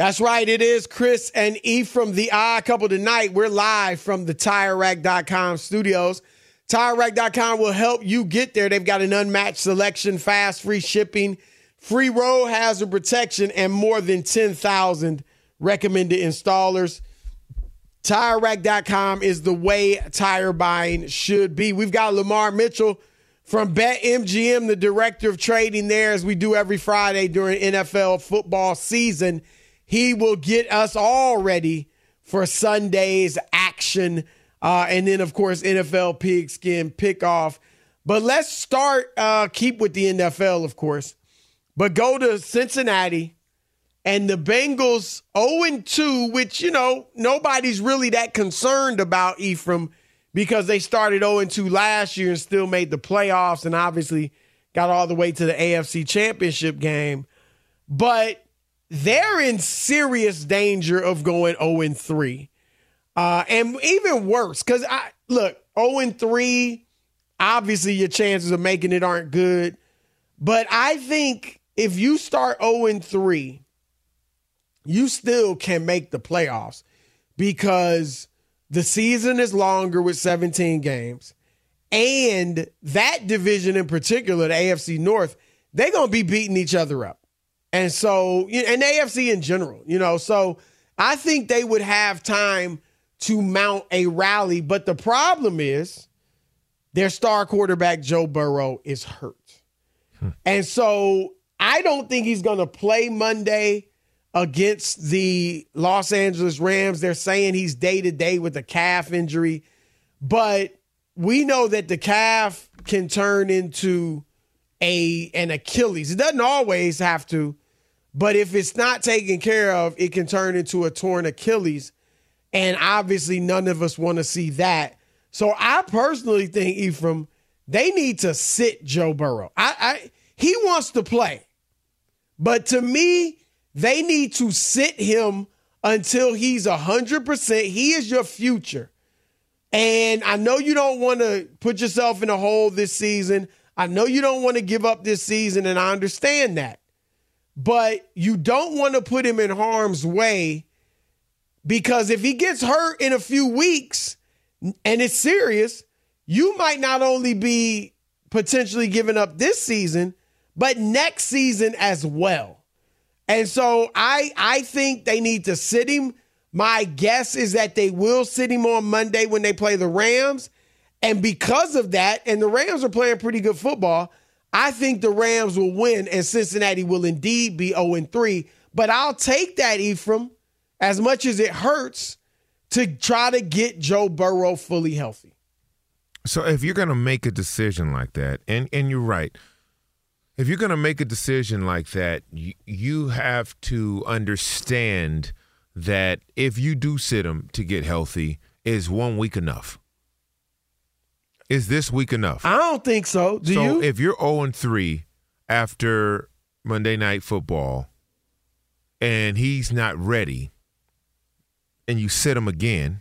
That's right. It is Chris and E from the Odd Couple tonight. We're live from the TireRack.com studios. TireRack.com will help you get there. They've got an unmatched selection, fast, free shipping, free road hazard protection, and more than 10,000 recommended installers. TireRack.com is the way tire buying should be. We've got Lamarr Mitchell from BetMGM, the director of trading there, as we do every Friday during NFL football season. He will get us all ready for Sunday's action. Uh, and then, of course, NFL pigskin pickoff. But let's start, uh, keep with the NFL, of course, but go to Cincinnati and the Bengals 0 2, which, you know, nobody's really that concerned about Ephraim because they started 0 2 last year and still made the playoffs and obviously got all the way to the AFC championship game. But they're in serious danger of going 0 and 3. Uh, and even worse, because I look, 0 and 3, obviously your chances of making it aren't good. But I think if you start 0 and 3, you still can make the playoffs because the season is longer with 17 games. And that division in particular, the AFC North, they're going to be beating each other up. And so, and AFC in general, you know, so I think they would have time to mount a rally. But the problem is their star quarterback, Joe Burrow, is hurt. Hmm. And so I don't think he's going to play Monday against the Los Angeles Rams. They're saying he's day to day with a calf injury. But we know that the calf can turn into a an Achilles. It doesn't always have to, but if it's not taken care of, it can turn into a torn Achilles. And obviously, none of us want to see that. So I personally think, Ephraim, they need to sit Joe Burrow. I, I he wants to play. But to me, they need to sit him until he's 100%. He is your future. And I know you don't want to put yourself in a hole this season. I know you don't want to give up this season, and I understand that but you don't want to put him in harm's way because if he gets hurt in a few weeks and it's serious, you might not only be potentially giving up this season, but next season as well. And so I I think they need to sit him. My guess is that they will sit him on Monday when they play the Rams. And because of that, and the Rams are playing pretty good football, I think the Rams will win and Cincinnati will indeed be 0 3. But I'll take that, Ephraim, as much as it hurts to try to get Joe Burrow fully healthy. So if you're going to make a decision like that, and, and you're right, if you're going to make a decision like that, you, you have to understand that if you do sit him to get healthy, is one week enough? Is this week enough? I don't think so. Do so you? if you're 0 and 3 after Monday Night Football and he's not ready and you sit him again,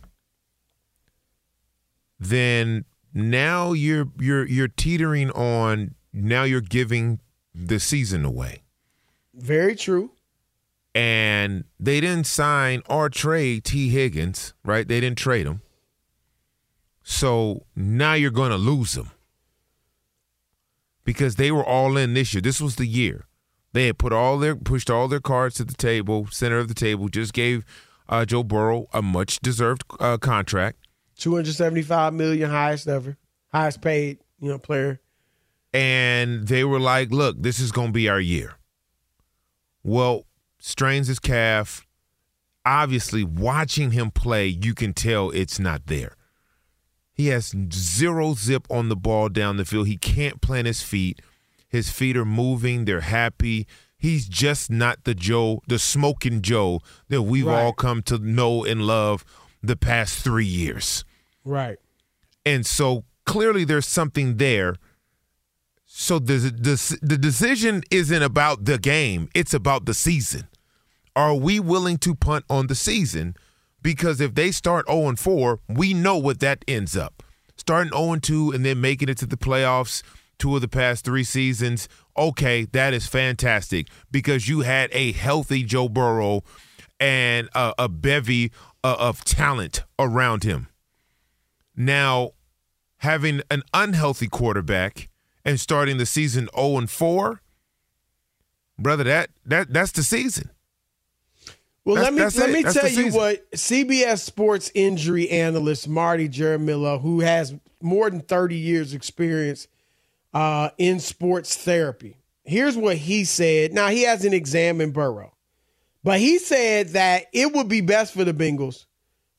then now you're you're you're teetering on now you're giving the season away. Very true. And they didn't sign or trade Tee Higgins, right? They didn't trade him. So now you're going to lose them because they were all in this year. This was the year they had put all their pushed all their cards to the table, center of the table. Just gave uh, Joe Burrow a much deserved uh, contract, two hundred seventy five million, highest ever, highest paid, you know, player. And they were like, "Look, this is going to be our year." Well, strains his calf. Obviously, watching him play, you can tell it's not there. He has zero zip on the ball down the field. He can't plant his feet. His feet are moving. They're happy. He's just not the Joe, the smoking Joe that we've right. all come to know and love the past three years. Right. And so clearly there's something there. So the, the, the decision isn't about the game, it's about the season. Are we willing to punt on the season? Because if they start 0 4, we know what that ends up. Starting 0 2 and then making it to the playoffs two of the past three seasons, okay, that is fantastic because you had a healthy Joe Burrow and a, a bevy uh, of talent around him. Now, having an unhealthy quarterback and starting the season 0 4, brother, that that that's the season. Well, That's- let me let it. me That's tell you what CBS Sports injury analyst Marty Jaramillo, who has more than 30 years experience uh, in sports therapy. Here's what he said. Now he hasn't examined Burrow, but he said that it would be best for the Bengals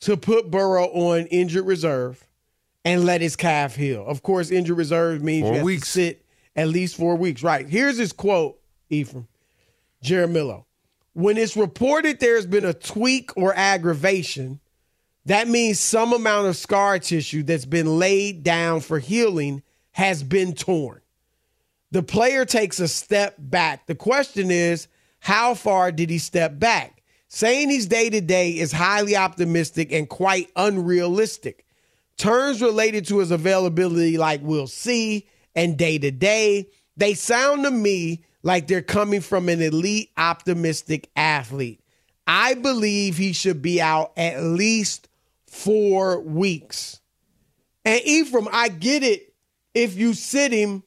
to put Burrow on injured reserve and let his calf heal. Of course, injured reserve means Four you have weeks. to sit at least four weeks. Right. Here's his quote, Ephraim. Jaramillo. When it's reported there's been a tweak or aggravation, that means some amount of scar tissue that's been laid down for healing has been torn. The player takes a step back. The question is, how far did he step back? Saying he's day to day is highly optimistic and quite unrealistic. Terms related to his availability, like we'll see and day to day, they sound to me like they're coming from an elite, optimistic athlete. I believe he should be out at least four weeks. And Ephraim, I get it. If you sit him,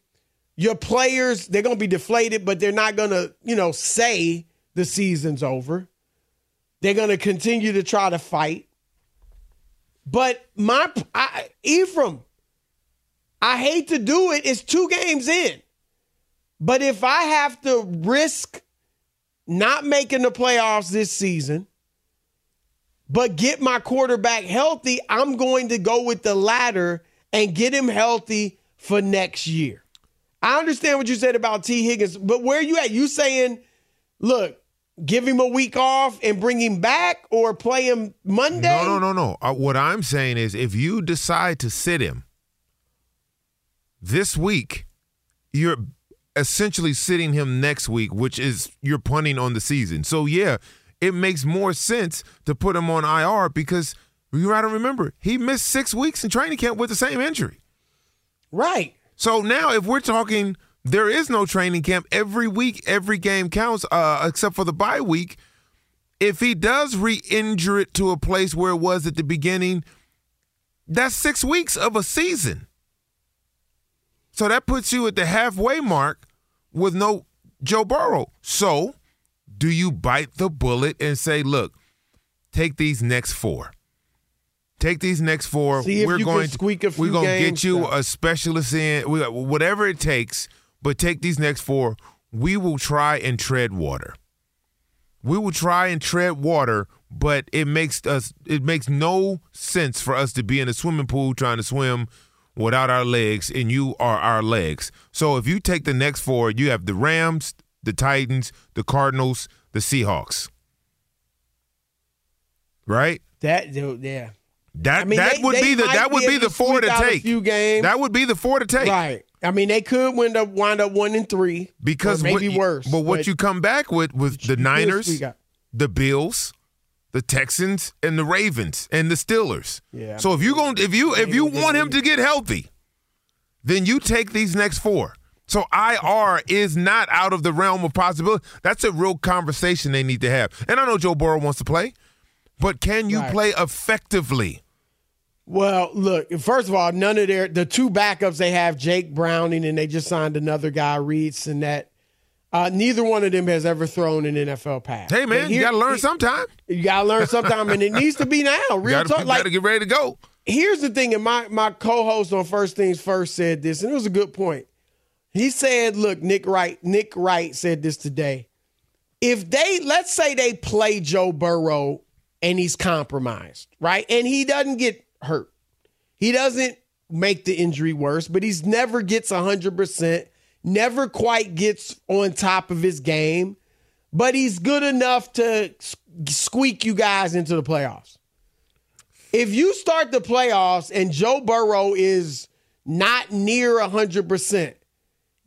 your players, they're going to be deflated, but they're not going to, you know, say the season's over. They're going to continue to try to fight. But my, I, Ephraim, I hate to do it. It's two games in. But if I have to risk not making the playoffs this season, but get my quarterback healthy, I'm going to go with the latter and get him healthy for next year. I understand what you said about Tee Higgins, but where are you at? You saying, look, give him a week off and bring him back or play him Monday? No, no, no, no. Uh, what I'm saying is if you decide to sit him this week, you're essentially sitting him next week, which is you're punting on the season. So, yeah, it makes more sense to put him on IR because you got to remember, he missed six weeks in training camp with the same injury. Right. So now, if we're talking, there is no training camp every week. Every game counts, uh, except for the bye week. If he does re-injure it to a place where it was at the beginning, that's six weeks of a season. So that puts you at the halfway mark with no Joe Burrow. So Do you bite the bullet and say, look, take these next four? Take these next four. We're going squeak a to, we're going to get you a specialist in, we- whatever it takes. But take these next four. We will try and tread water. We will try and tread water, but it makes us it makes no sense for us to be in a swimming pool trying to swim without our legs, and you are our legs. So if you take the next four, you have the Rams, the Titans, the Cardinals, the Seahawks. Right? That yeah. That I mean, that they- would they be the that would be be the four to squeak out a take. few games. That would be the four to take. Right. I mean, they could wind up wind up one and three Because maybe what, worse. But what you come back with with the Niners, the Bills, the Texans, and the Ravens and the Steelers. Yeah, So if you going if you if you want him to get healthy, then you take these next four. So IR is not out of the realm of possibility. That's a real conversation they need to have. And I know Joe Burrow wants to play, but can you Right. play effectively? Well, look, first of all, none of their the two backups they have, Jake Browning, and they just signed another guy, Reed and that. Uh, neither one of them has ever thrown an NFL pass. Hey man, But you got to learn sometime. You gotta learn sometime, and it needs to be now. Real talk. You Real gotta get ready to go. here's the thing, and my my co-host on First Things First said this, and it was a good point. He said, "Look, Nick Wright. Nick Wright said this today. If they let's say they play Joe Burrow and he's compromised, right, and he doesn't get hurt, he doesn't make the injury worse, but he's never gets hundred percent, never quite gets on top of his game, but he's good enough to squeak you guys into the playoffs." if you start the playoffs and Joe Burrow is not near 100%,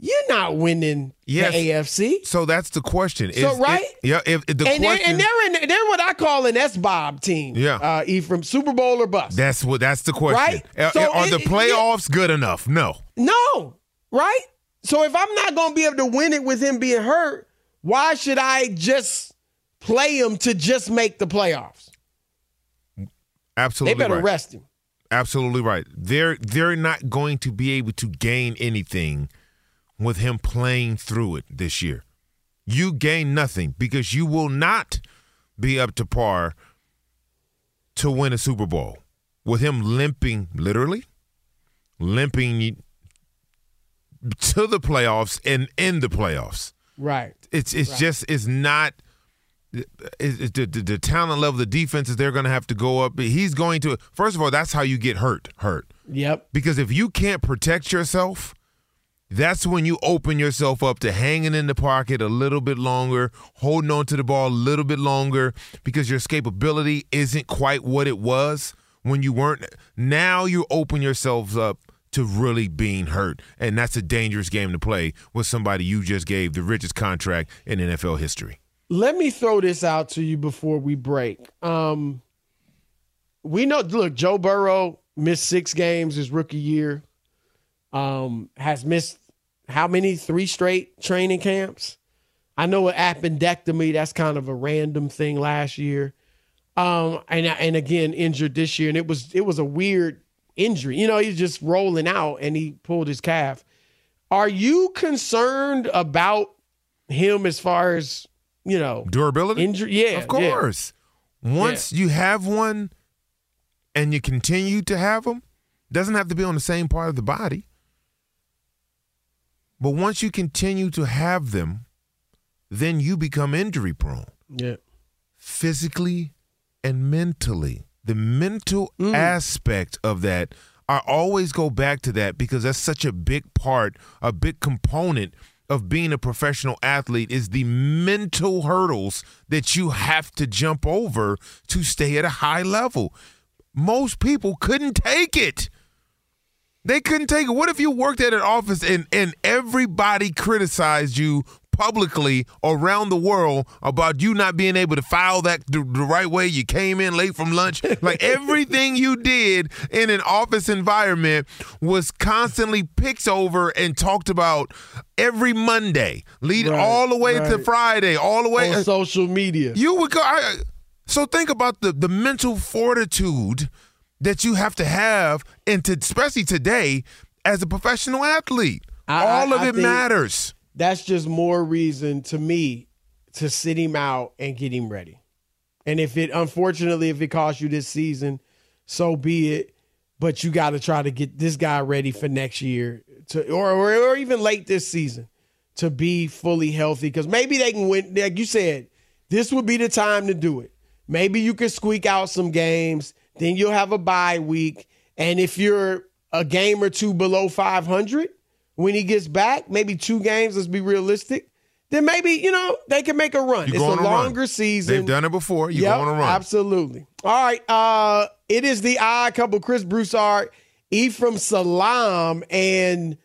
you're not winning Yes. the AFC. So that's the question. So, Is- right? it- yeah. If, if the And they're, question, and they're in they're what I call an S Bob team. Yeah. Uh Ephraim, Super Bowl or bust. That's what. That's the question. Right? Are, So are it- the it- playoffs good enough? No. no, right? So if I'm not going to be able to win it with him being hurt, why should I just play him to just make the playoffs? Absolutely. They better right. rest him. Absolutely right. They're they're not going to be able to gain anything with him playing through it this year. You gain nothing because you will not be up to par to win a Super Bowl with him limping literally limping to the playoffs and in the playoffs. Right. It's it's just it's not it, it, the, the, the talent level, the defenses they're going to have to go up. He's going to first of all, that's how you get hurt. Hurt Yep. because if you can't protect yourself, that's when you open yourself up to hanging in the pocket a little bit longer, holding on to the ball a little bit longer because your escapability isn't quite what it was when you weren't. Now you open yourselves up to really being hurt, and that's a dangerous game to play with somebody you just gave the richest contract in NFL history. let me throw this out to you before we break. Um, we know, look, Joe Burrow missed six games his rookie year. Um, has missed how many? Three straight training camps. I know an appendectomy. That's kind of a random thing last year. Um, and and again injured this year, and it was it was a weird injury. You know, he's just rolling out, and he pulled his calf. Are you concerned about him as far as you know Durability? injury? Yeah, Of course. Once you have one and you continue to have them, doesn't have to be on the same part of the body. But once you continue to have them, then you become injury prone Yeah, yeah. physically and mentally. The mental Mm. aspect of that, I always go back to that because that's such a big part, a big component of being a professional athlete is the mental hurdles that you have to jump over to stay at a high level. Most people couldn't take it. They couldn't take it. What if you worked at an office and, and everybody criticized you publicly around the world about you not being able to file that the, the right way? You came in late from lunch. Like everything you did in an office environment was constantly picked over and talked about every Monday, lead Right, all the way to. Friday, all the way. on social media. You would go. I, so think about the the mental fortitude that you have to have, and to, especially today as a professional athlete, I- I- all of I it think- matters. That's just more reason to me to sit him out and get him ready. And if it, unfortunately, if it costs you this season, so be it. But you got to try to get this guy ready for next year, to or, or or even late this season, to be fully healthy. Because maybe they can win. Like you said, this would be the time to do it. Maybe you can squeak out some games. Then you'll have a bye week. And if you're a game or two below 500 when he gets back, maybe two games, let's be realistic, then maybe, you know, they can make a run. You it's a on a run. longer season. They've done it before. You Yep, go on a run. Absolutely. All right. Uh, it is the odd couple, Chris Broussard, Ephraim Salaam, and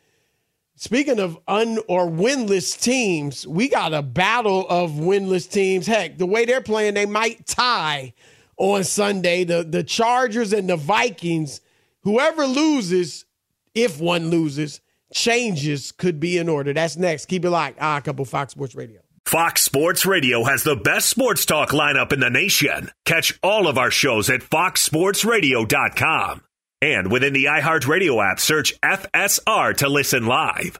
speaking of un or winless teams, we got a battle of winless teams. Heck, the way they're playing, they might tie on Sunday. The the Chargers and the Vikings. Whoever loses, if one loses, changes could be in order. That's next. Keep it locked. Odd couple, Fox Sports Radio. Fox Sports Radio has the best sports talk lineup in the nation. Catch all of our shows at foxsportsradio.com. And within the iHeartRadio app, search FSR to listen live.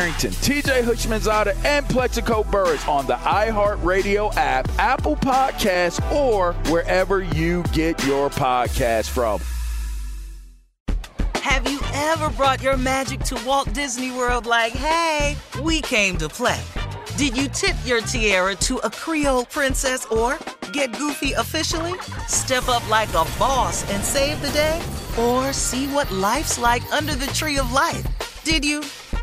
TJ Houshmandzadeh, and Plaxico Burress on the iHeartRadio app, Apple Podcasts, or wherever you get your podcast from. Have you ever brought your magic to Walt Disney World like, hey, we came to play? Did you tip your tiara to a Creole princess or get goofy officially? Step up like a boss and save the day? Or see what life's like under the tree of life? Did you?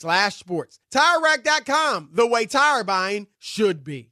slash sports. TireRack.com, the way tire buying should be.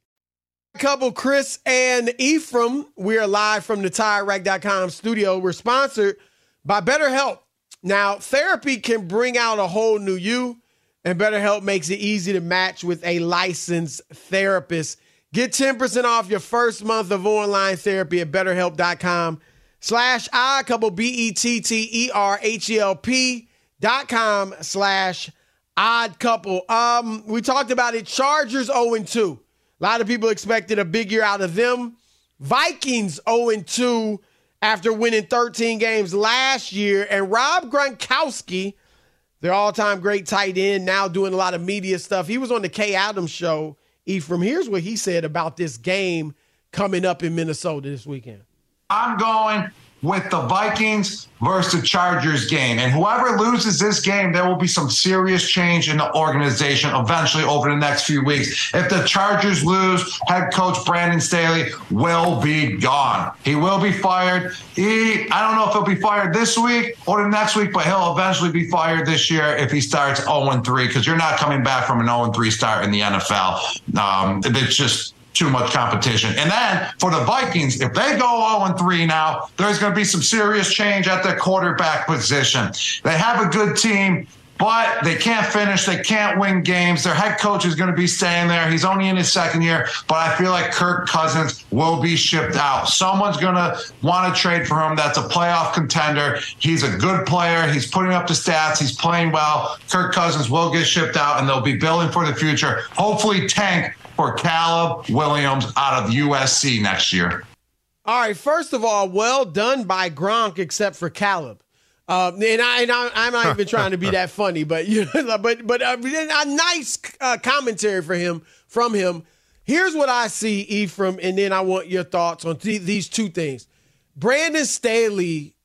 Couple Chris and Ephraim. We are live from the TireRack.com studio. We're sponsored by BetterHelp. Now, therapy can bring out a whole new you, and BetterHelp makes it easy to match with a licensed therapist. Get 10% off your first month of online therapy at betterhelp.com slash I couple B E T T E R H E L P dot com slash odd couple. Um, we talked about it. Chargers 0 2. A lot of people expected a big year out of them. Vikings 0 2 after winning 13 games last year. And Rob Gronkowski, their all time great tight end, now doing a lot of media stuff. He was on the Kay Adams show. Ephraim, here's what he said about this game coming up in Minnesota this weekend. I'm going with the Vikings versus the Chargers game. And whoever loses this game, there will be some serious change in the organization eventually over the next few weeks. If the Chargers lose, head coach Brandon Staley will be gone. He will be fired. He I don't know if he'll be fired this week or the next week, but he'll eventually be fired this year if he starts 0-3 because you're not coming back from an 0-3 start in the NFL. Um, it's just too much competition. And then for the Vikings, if they go 0 3 now, there's going to be some serious change at the quarterback position. They have a good team. But they can't finish. They can't win games. Their head coach is going to be staying there. He's only in his second year, but I feel like Kirk Cousins will be shipped out. Someone's going to want to trade for him. That's a playoff contender. He's a good player. He's putting up the stats. He's playing well. Kirk Cousins will get shipped out, and they'll be building for the future. Hopefully, tank for Caleb Williams out of USC next year. All right, first of all, well done by Gronk, except for Caleb. Uh, and I and I, am not even trying to be that funny, but you know, but but uh, a nice uh, commentary for him from him. Here's what I see, Ephraim, and then I want your thoughts on th- these two things. Brandon Staley.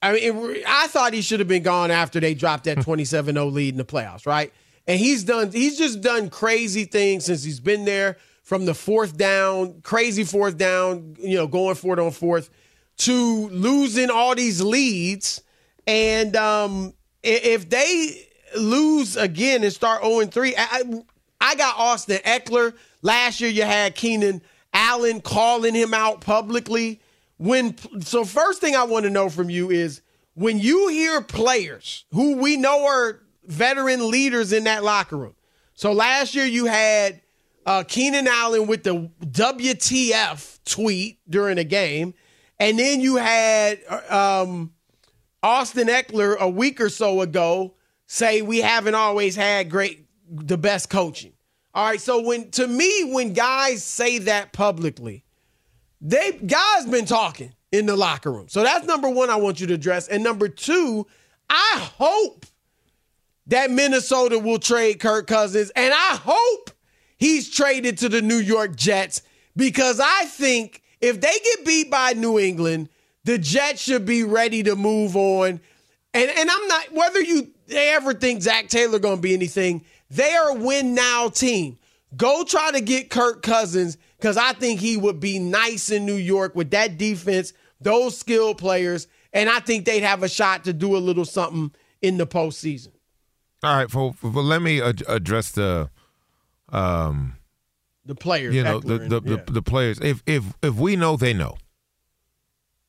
I mean, it, I thought he should have been gone after they dropped that 27-0 lead in the playoffs, right? And he's done he's just done crazy things since he's been there from the fourth down, crazy fourth down, you know, going for it on fourth to losing all these leads. And um, if they lose again and start 0 3, I, I got Austin Ekeler. Last year you had Keenan Allen calling him out publicly. When so first thing I want to know from you is when you hear players who we know are veteran leaders in that locker room. So last year you had uh, Keenan Allen with the WTF tweet during a game, and then you had um, Austin Ekeler a week or so ago say we haven't always had great the best coaching. All right, so when to me when guys say that publicly, they guys been talking in the locker room. So that's number 1 I want you to address. And number 2, I hope that Minnesota will trade Kirk Cousins. And I hope he's traded to the New York Jets because I think if they get beat by New England, the Jets should be ready to move on. And and I'm not whether you ever think Zach Taylor gonna be anything, they are a win now team. Go try to get Kirk Cousins because I think he would be nice in New York with that defense, those skilled players, and I think they'd have a shot to do a little something in the postseason. All right, well, well let me ad- address the um the players. You know, the the, yeah. the, the players. If if if we know, they know.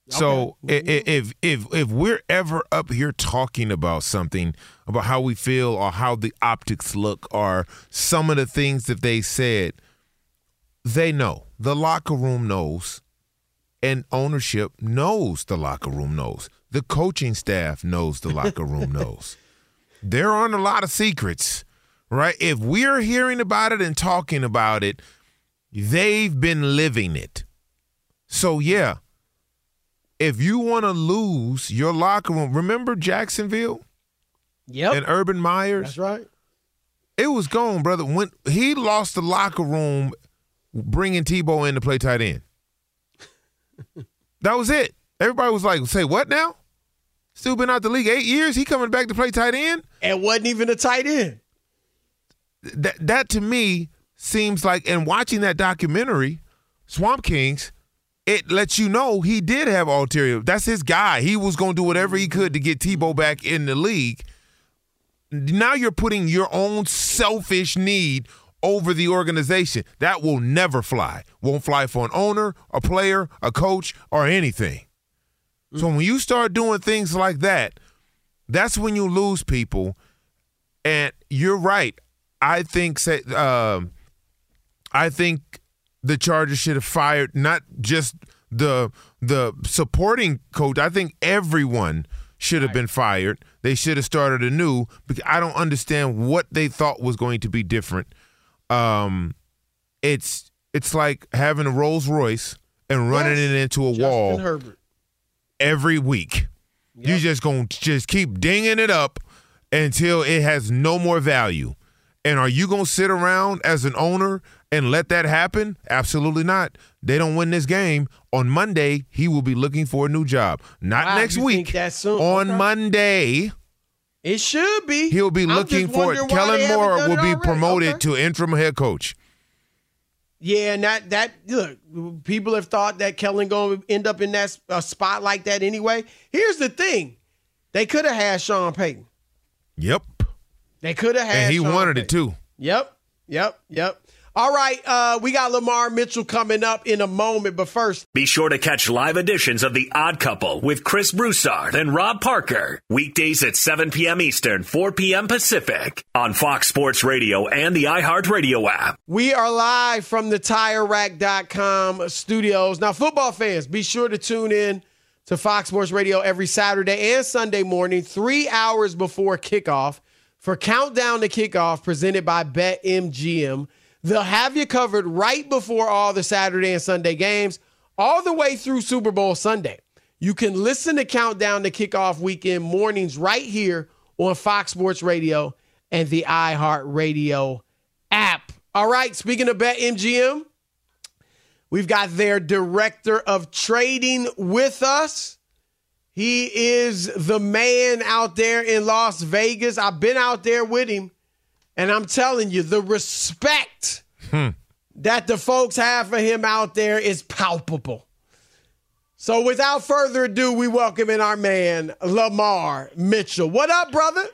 Okay. So if if if we're ever up here talking about something about how we feel or how the optics look or some of the things that they said, they know. The locker room knows, and ownership knows. The locker room knows. The coaching staff knows. The locker room knows there aren't a lot of secrets, right? If we're hearing about it and talking about it, they've been living it. So, yeah, if you want to lose your locker room, remember Jacksonville? Yep. And Urban Meyers? That's right. It was gone, brother. When he lost the locker room bringing Tebow in to play tight end. that was it. Everybody was like, say what now? Still been out the league eight years. He coming back to play tight end, and wasn't even a tight end. That that to me seems like, and watching that documentary, Swamp Kings, it lets you know he did have ulterior. That's his guy. He was going to do whatever he could to get Tebow back in the league. Now you're putting your own selfish need over the organization. That will never fly. Won't fly for an owner, a player, a coach, or anything. So when you start doing things like that, that's when you lose people. And you're right. I think say, um, I think the Chargers should have fired not just the the supporting coach. I think everyone should have been fired. They should have started anew because I don't understand what they thought was going to be different. Um, it's it's like having a Rolls Royce and running yes. it into a Justin wall. Herbert every week. You just gonna just keep dinging it up until it has no more value. And are you gonna sit around as an owner and let that happen? Absolutely not. They don't win this game on Monday. He will be looking for a new job. Not Wow, next week. think that soon? On Okay. Monday, It should be. he'll be I'm looking for it. Kellen Moore will be already. promoted Okay. to interim head coach. Yeah, and that that look, people have thought that Kellen going to end up in that uh, spot like that anyway. Here's the thing: they could have had Sean Payton. Yep. They could have had. And he Sean wanted Payton. it too. Yep, yep, yep. All right, uh, we got Lamarr Mitchell coming up in a moment, but first, Be sure to catch live editions of The Odd Couple with Chris Broussard and Rob Parker. Weekdays at 7 p.m. Eastern, 4 p.m. Pacific on Fox Sports Radio and the iHeartRadio app. We are live from the TireRack.com studios. Now, football fans, be sure to tune in to Fox Sports Radio every Saturday and Sunday morning, three hours before kickoff, for Countdown to Kickoff presented by BetMGM. They'll have you covered right before all the Saturday and Sunday games, all the way through Super Bowl Sunday. You can listen to Countdown to Kickoff weekend mornings right here on Fox Sports Radio and the iHeartRadio app. All right, speaking of BetMGM, we've got their director of trading with us. He is the man out there in Las Vegas. I've been out there with him, and I'm telling you, the respect that the folks have for him out there is palpable. So, without further ado, we welcome in our man, Lamarr Mitchell. What up, brother?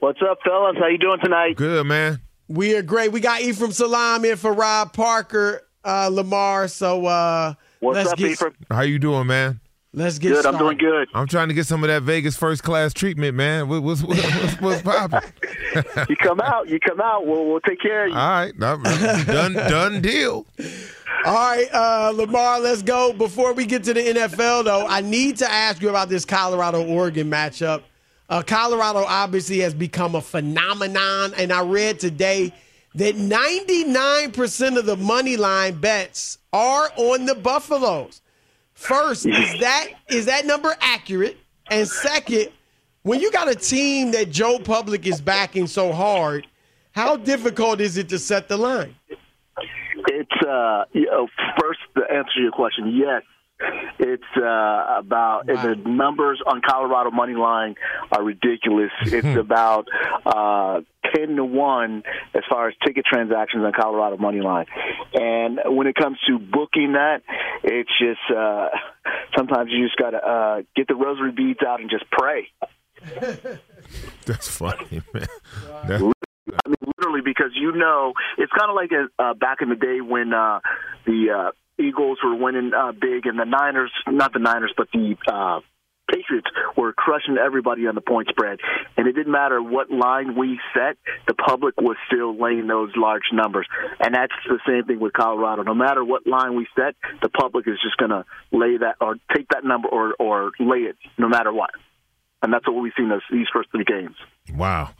What's up, fellas? How you doing tonight? Good, man. We are great. We got Ephraim Salaam in for Rob Parker, uh, Lamarr. So uh, What's let's up, get Ephraim? How you doing, man? Let's get Good. started. I'm doing good. I'm trying to get some of that Vegas first class treatment, man. What- What's what's, what's, what's popping? You come out. You come out. We'll we'll take care of you. All right, I'm- I'm done done deal. All right, uh, Lamarr, let's go. Before we get to the NFL, though, I need to ask you about this Colorado Oregon matchup. Uh, Colorado obviously has become a phenomenon, and I read today that 99% of the money line bets are on the Buffaloes. First, is that is that number accurate? And second, when you got a team that Joe Public is backing so hard, how difficult is it to set the line? It's uh, you know, first to answer your question, yes. It's uh, about Wow. the numbers on Colorado money line are ridiculous. it's about uh, ten to one as far as ticket transactions on Colorado money line, and when it comes to booking that, it's just uh, sometimes you just got to uh, get the rosary beads out and just pray. That's funny, man. That- I mean, literally, because you know, it's kind of like a, uh, back in the day when uh, the uh, Eagles were winning uh, big, and the Niners, not the Niners, but the uh, Patriots were crushing everybody on the point spread. And it didn't matter what line we set, the public was still laying those large numbers. And that's the same thing with Colorado. No matter what line we set, the public is just going to lay that or take that number or, or lay it no matter what. And that's what we've seen those, these first three games. Wow.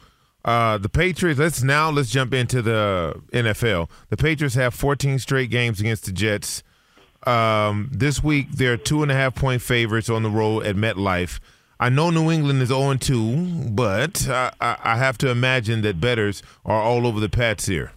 Uh, the Patriots. Let's now let's jump into the NFL. The Patriots have 14 straight games against the Jets. Um, this week they're two and a half point favorites on the road at MetLife. I know New England is 0 2, but I, I, I have to imagine that bettors are all over the Pats here.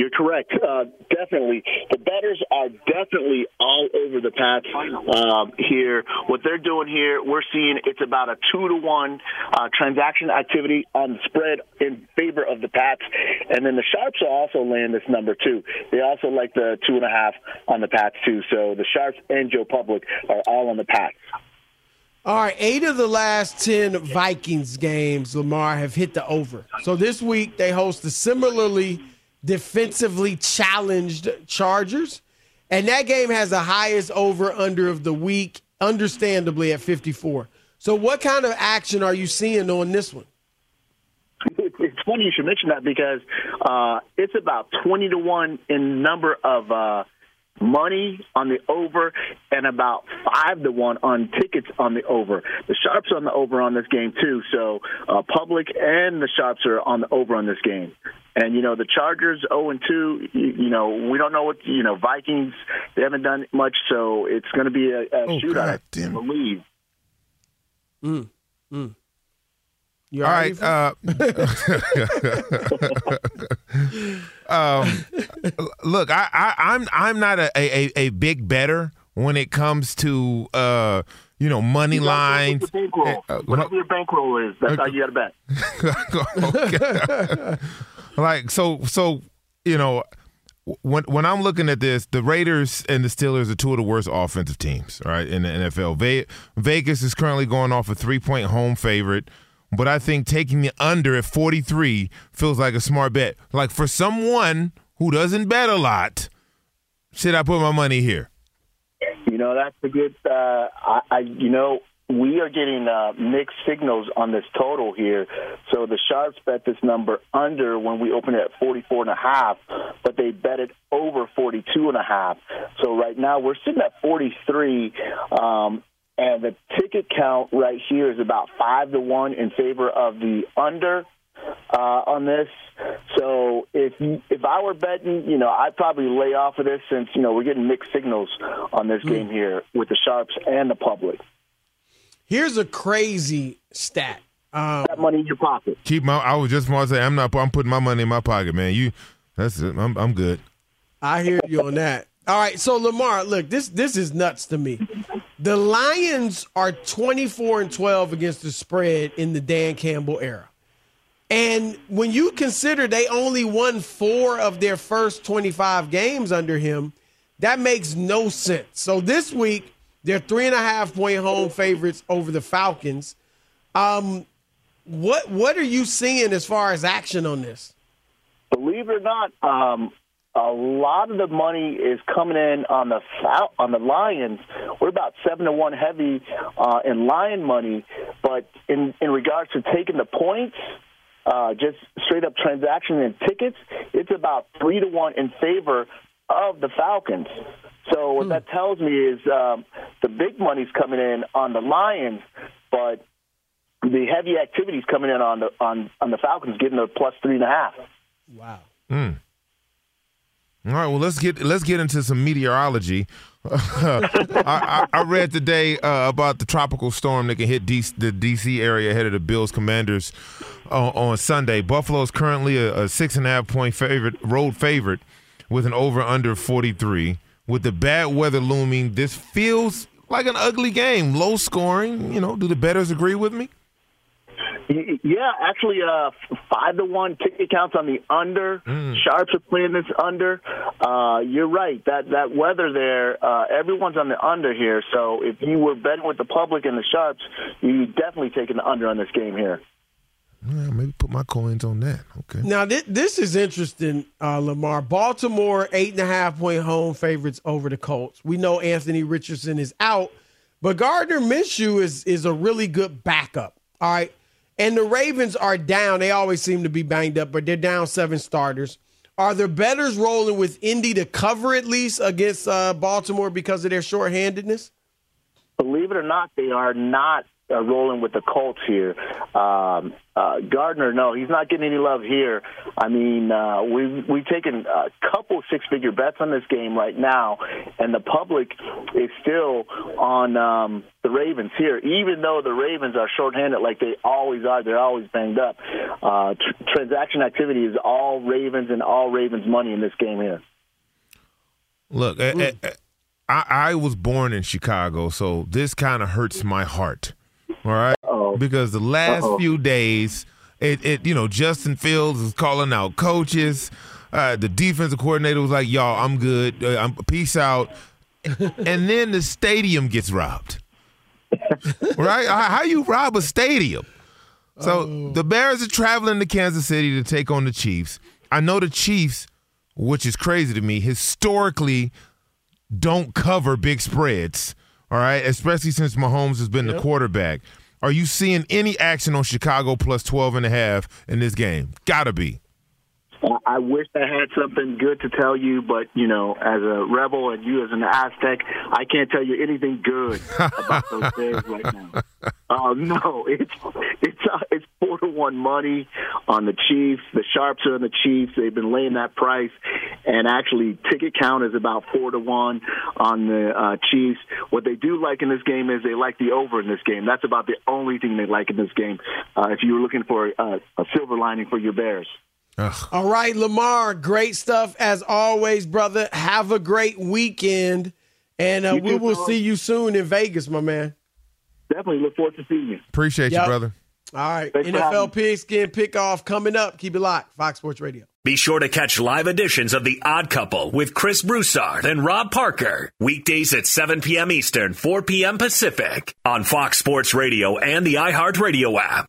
You're correct. Uh, definitely. The bettors are definitely all over the Pats um, here. What they're doing here, we're seeing it's about a two to one uh, transaction activity on the spread in favor of the Pats. And then the Sharps are also laying this number too. They also like the two and a half on the Pats too. So the Sharps and Joe Public are all on the Pats. All right, eight of the last 10 Vikings games, Lamarr, have hit the over. So this week they host a similarly defensively challenged Chargers. And that game has the highest over under of the week, understandably at 54. So, what kind of action are you seeing on this one? It's, funny you should mention that because uh, it's about twenty to one in number of uh, money on the over and about five to one on tickets on the over. The sharps are on the over on this game too, so uh, public and the sharps are on the over on this game. And you know the Chargers 0 and 2. You, you know we don't know what you know Vikings. They haven't done much, so it's going to be a, a Oh, shootout. God I believe. Mm. Mm. You All all right. Uh, um, look, I, I, I'm I'm not a, a, a big bettor when it comes to uh, you know money You gotta line. your bankroll. Uh, Whatever your bankroll is, that's how you got to bet. Like so so you know when when I'm looking at this, the Raiders and the Steelers are two of the worst offensive teams, right, in the NFL. Ve- Vegas is currently going off a three point home favorite, but I think taking the under at 43 feels like a smart bet. Like for someone who doesn't bet a lot, should I put my money here? You know, that's a good. Uh, I, I, you know, we are getting uh, mixed signals on this total here. So the sharps bet this number under when we opened it at 44 and a half, but they bet it over 42 and a half. So right now we're sitting at 43. Um, and the ticket count right here is about five to one in favor of the under uh, on this. So if if I were betting, you know, I'd probably lay off of this since you know we're getting mixed signals on this game here with the sharps and the public. Here's a crazy stat. Um, that money in your pocket. Keep my. I was just want to say I'm not. I'm putting my money in my pocket, man. You. That's it. I'm. I'm good. I hear you on that. All right, so Lamarr, look, this this is nuts to me. The Lions are 24 and 12 against the spread in the Dan Campbell era. And when you consider they only won 4 of their first 25 games under him, that makes no sense. So this week, they're three and a half point home favorites over the Falcons. Um what what are you seeing as far as action on this? Believe it or not, um, a lot of the money is coming in on the on the Lions. We're about seven to one heavy uh, in Lion money, but in in regards to taking the points, uh, just straight up transactions and tickets, it's about three to one in favor of the Falcons. So what that tells me is um, the big money's coming in on the Lions, but the heavy activity's coming in on the on on the Falcons, getting a plus three and a half. Wow. Mm. All right, well let's get let's get into some meteorology. I, I, I read today uh, about the tropical storm that can hit DC, the DC area ahead of the Bills Commanders uh, on Sunday. Buffalo is currently a, a six and a half point favorite, road favorite, with an over under forty three. With the bad weather looming, this feels like an ugly game, low scoring. You know, do the bettors agree with me? Y- Yeah, actually, uh, five to one ticket counts on the under. Sharps are playing this under. Uh, you're right. That that weather there, uh, everyone's on the under here. So if you were betting with the public and the sharps, you definitely taking the under on this game here. Yeah, maybe put my coins on that. Okay. Now this, this is interesting, uh, Lamarr. Baltimore eight and a half point home favorites over the Colts. We know Anthony Richardson is out, but Gardner Minshew is is a really good backup. All right, and the Ravens are down. They always seem to be banged up, but they're down seven starters. Are the bettors rolling with Indy to cover at least against uh, Baltimore because of their shorthandedness? Believe it or not, they are not uh, rolling with the Colts here. Um, uh, Gardner, no, he's not getting any love here. I mean, uh, we've we've taken a couple six-figure bets on this game right now, and the public is still on um, the Ravens here, even though the Ravens are shorthanded like they always are. They're always banged up. Uh, tr- transaction activity is all Ravens and all Ravens money in this game here. Look, eh, eh, eh, I, I was born in Chicago, so this kind of hurts my heart. All right, because the last Uh-oh. few days, it, it you know Justin Fields is calling out coaches. Uh, the defensive coordinator was like, "Y'all, I'm good. Uh, I'm peace out," and then the stadium gets robbed. right? How, how you rob a stadium? So the Bears are traveling to Kansas City to take on the Chiefs. I know the Chiefs, which is crazy to me, historically don't cover big spreads. All right, especially since Mahomes has been the quarterback. Are you seeing any action on Chicago plus 12 and a half in this game? Gotta be. Uh, I wish I had something good to tell you, but you know, as a rebel and you as an Aztec, I can't tell you anything good about those Bears right now. Uh, no, it's it's uh, it's four to one money on the Chiefs. The sharps are on the Chiefs. They've been laying that price, and actually, ticket count is about four to one on the uh, Chiefs. What they do like in this game is they like the over in this game. That's about the only thing they like in this game. Uh, if you were looking for uh, a silver lining for your Bears. All right, Lamarr, great stuff as always, brother. Have a great weekend, and uh, we will see you soon in Vegas, my man. Definitely look forward to seeing you. Appreciate Yep. you, brother. All right, Thanks NFL pigskin pick off coming up. Keep it locked. Fox Sports Radio. Be sure to catch live editions of The Odd Couple with Chris Broussard and Rob Parker. Weekdays at 7 p.m. Eastern, 4 p.m. Pacific on Fox Sports Radio and the iHeartRadio app.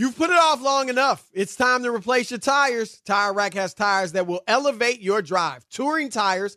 You've put it off long enough. It's time to replace your tires. Tire Rack has tires that will elevate your drive. Touring tires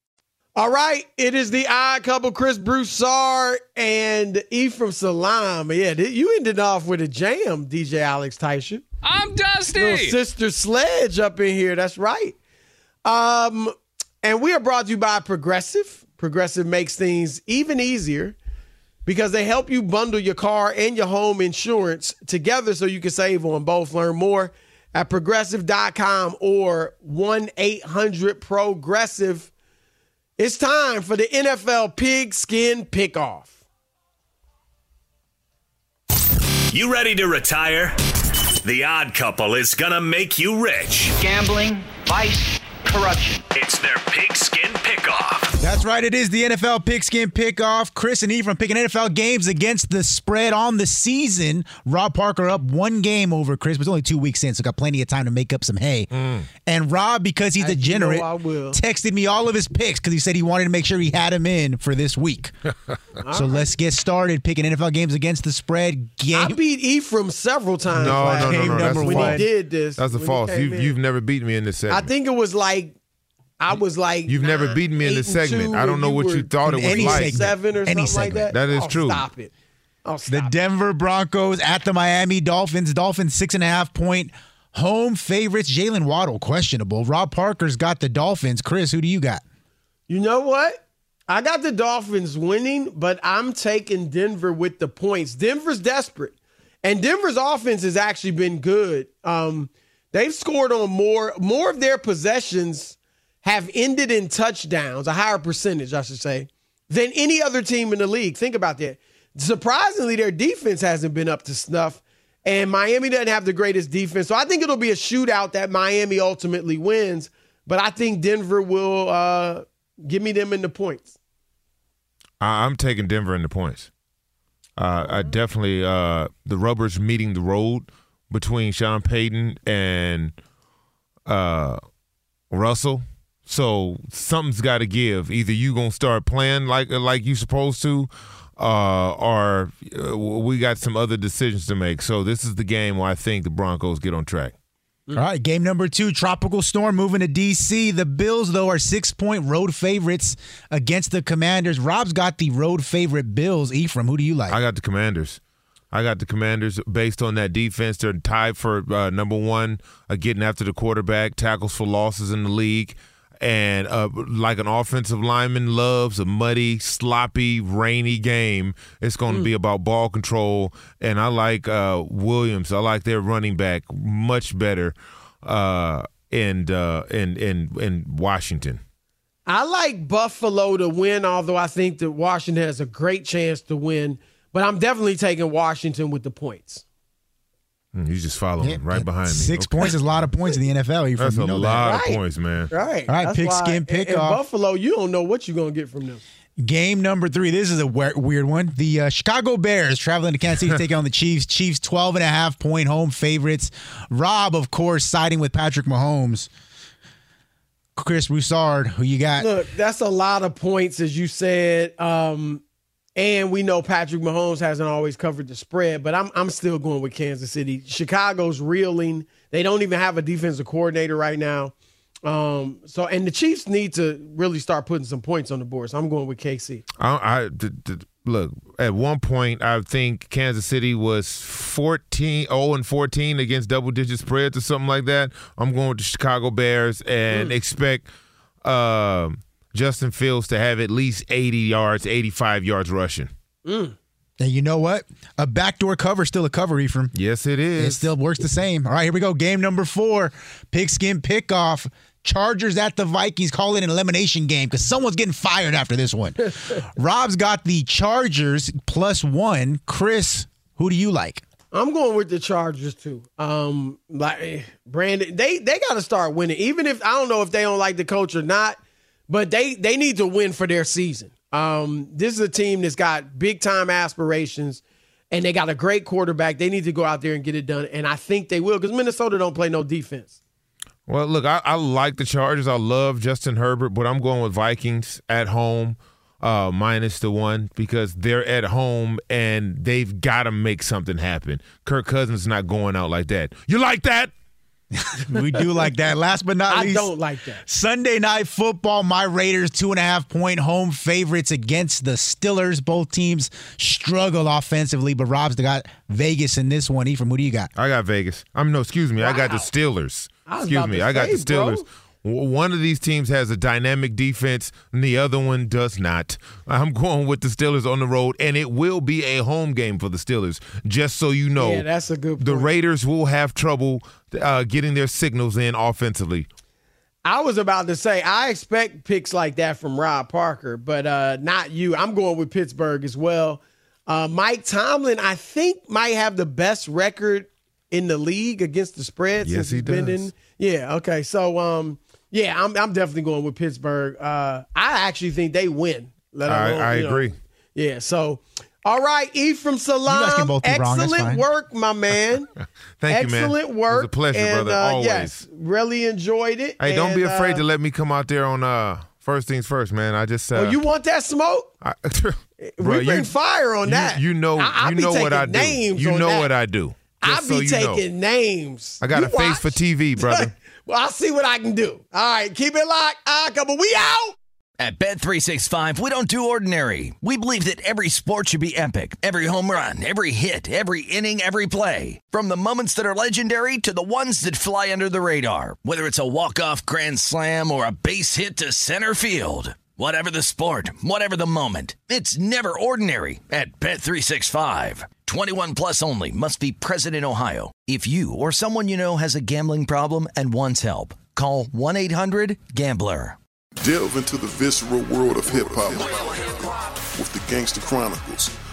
All right, it is the odd couple, Chris Broussard and Ephraim Salaam. Yeah, you ended off with a jam, DJ Alex Tyson. I'm Dusty. Little sister sledge up in here. That's right. Um, and we are brought to you by Progressive. Progressive makes things even easier because they help you bundle your car and your home insurance together so you can save on both. Learn more at progressive.com or 1 800 Progressive. It's time for the NFL Pigskin Pickoff. You ready to retire? The Odd Couple is gonna make you rich. Gambling, vice, corruption. It's their pigskin pickoff. That's right. It is the NFL Pigskin Pickoff. Chris and Ephraim picking NFL games against the spread on the season. Rob Parker up one game over Chris, but it's only two weeks in, so got plenty of time to make up some hay. Mm. And Rob, because he's As you degenerate, know texted me all of his picks because he said he wanted to make sure he had him in for this week. so let's get started picking NFL games against the spread. Game. I Game. beat Ephraim several times. No, last no, no, Game no. That's number when one. he did this. That's the when he false. You've, you've never beaten me in this set. I think it was like I was like You've never beaten me in and segment. I don't know what you thought it was like. segment. Seven or Any something like that. That is Oh, true. Stop it. Oh, The stop it. Denver Broncos at the Miami Dolphins. Dolphins six and a half point home favorites. Jaylen Waddle questionable. Rob Parker's got the Dolphins. Chris, who do you got? You know what? I got the Dolphins winning, but I'm taking Denver with the points. Denver's desperate, and Denver's offense has actually been good. Um, they've scored on more more of their possessions have ended in touchdowns, a higher percentage, I should say, than any other team in the league. Think about that. Surprisingly, their defense hasn't been up to snuff, and Miami doesn't have the greatest defense. So I think it'll be a shootout that Miami ultimately wins. But I think Denver will uh, give me them in the points. I'm taking Denver in the points. Uh, I definitely uh, the rubber's meeting the road between Sean Payton and uh, Russell. So something's got to give. Either you gonna start playing like like you supposed to, uh, or uh, we got some other decisions to make. So this is the game where I think the Broncos get on track. All right, game number two, tropical storm moving to DC. The Bills, though, are six point road favorites against the Commanders. Rob's got the road favorite Bills. Ephraim, who do you like? I got the Commanders. I got the Commanders based on that defense. They're tied for uh, number one, uh, getting after the quarterback, tackles for losses in the league. And uh, like an offensive lineman loves a muddy, sloppy, rainy game, it's going to be about ball control. And I like uh, Williams. I like their running back much better uh, in, uh, in in in Washington. I like Buffalo to win, although I think that Washington has a great chance to win. But I'm definitely taking Washington with the points. Mm, You just follow him right behind me. Six Okay. points is a lot of points in the NFL. Ephraim. That's You a know that. lot of Right. points, man. Right. All right, That's pigskin why- pick in, in off. Buffalo, you don't know what you're going to get from them. Game number three. This is a weird one. The uh, Chicago Bears traveling to Kansas City to take on the Chiefs. Chiefs 12 and a half point home favorites. Rob, of course, siding with Patrick Mahomes. Chris Broussard, who you got? Look, that's a lot of points, as you said. Um, and we know Patrick Mahomes hasn't always covered the spread, but I'm I'm still going with Kansas City. Chicago's reeling. They don't even have a defensive coordinator right now. Um, so and the Chiefs need to really start putting some points on the board. So I'm going with KC. I, I d- d- look at one point. I think Kansas City was 14, 0 and 14 against double digit spreads or something like that. I'm going with the Chicago Bears and expect um Justin Fields to have at least 80 yards, 85 yards rushing. And you know what? A backdoor cover still a cover, Ephraim. Yes, it is. It still works the same. All right, here we go. Game number four. Pigskin pickoff. Chargers at the Vikings. Call it an elimination game because someone's getting fired after this one. Rob's got the Chargers plus one. Chris, who do you like? I'm going with the Chargers too. Um, like Brandon, they they got to start winning. Even if I don't know if they don't like the coach or not, but they they need to win for their season. Um, this is a team that's got big time aspirations, and they got a great quarterback. They need to go out there and get it done, and I think they will because Minnesota don't play no defense. Well, look, I, I like the Chargers. I love Justin Herbert, but I'm going with Vikings at home, uh, minus the one because they're at home and they've got to make something happen. Kirk Cousins is not going out like that. You like that? We do like that. Last but not I least, don't like that. Sunday night football. My Raiders two and a half point home favorites against the Steelers. Both teams struggle offensively, but Rob's got Vegas in this one. Ephraim, who do you got? I got Vegas. I'm no, excuse me. I got the Steelers. Excuse me. I got the say, bro. Steelers. W- One of these teams has a dynamic defense, and the other one does not. I'm going with the Steelers on the road, and it will be a home game for the Steelers. Just so you know, Yeah, that's a good the. Raiders will have trouble uh, getting their signals in offensively. I was about to say I expect picks like that from Rob Parker, but uh, not you. I'm going with Pittsburgh as well. Uh, Mike Tomlin, I think, might have the best record in the league against the spread. Yes, since he he's been in. Yeah. Okay. So, um, yeah, I'm I'm definitely going with Pittsburgh. Uh, I actually think they win. Let I- alone, I you know. agree. Yeah. So, all right, Ephraim Salaam. guys can both be wrong, Excellent work, my man. Thank you, man. Excellent It was work. a pleasure, and, brother, uh, always. Yes, really enjoyed it. Hey, don't be afraid uh, to let me come out there on uh, first things first, man. I just uh, Oh, you want that smoke? I, we bring you- fire on you- that. You know, I, I you be know what taking I do. Names You know that. what I do. I Just be so taking know. names. I got You a face for? TV, brother. Well, I'll see what I can do. All right, keep it locked. Ah, couple. We out. At Bet 365, we don't do ordinary. We believe that every sport should be epic. Every home run, every hit, every inning, every play. From the moments that are legendary to the ones that fly under the radar. Whether it's a walk-off grand slam or a base hit to center field. Whatever the sport, whatever the moment, it's never ordinary at Bet365. 21 plus only must be present in Ohio. If you or someone you know has a gambling problem and wants help, call 1-800-GAMBLER. Delve into the visceral world of hip hop with the Gangster Chronicles,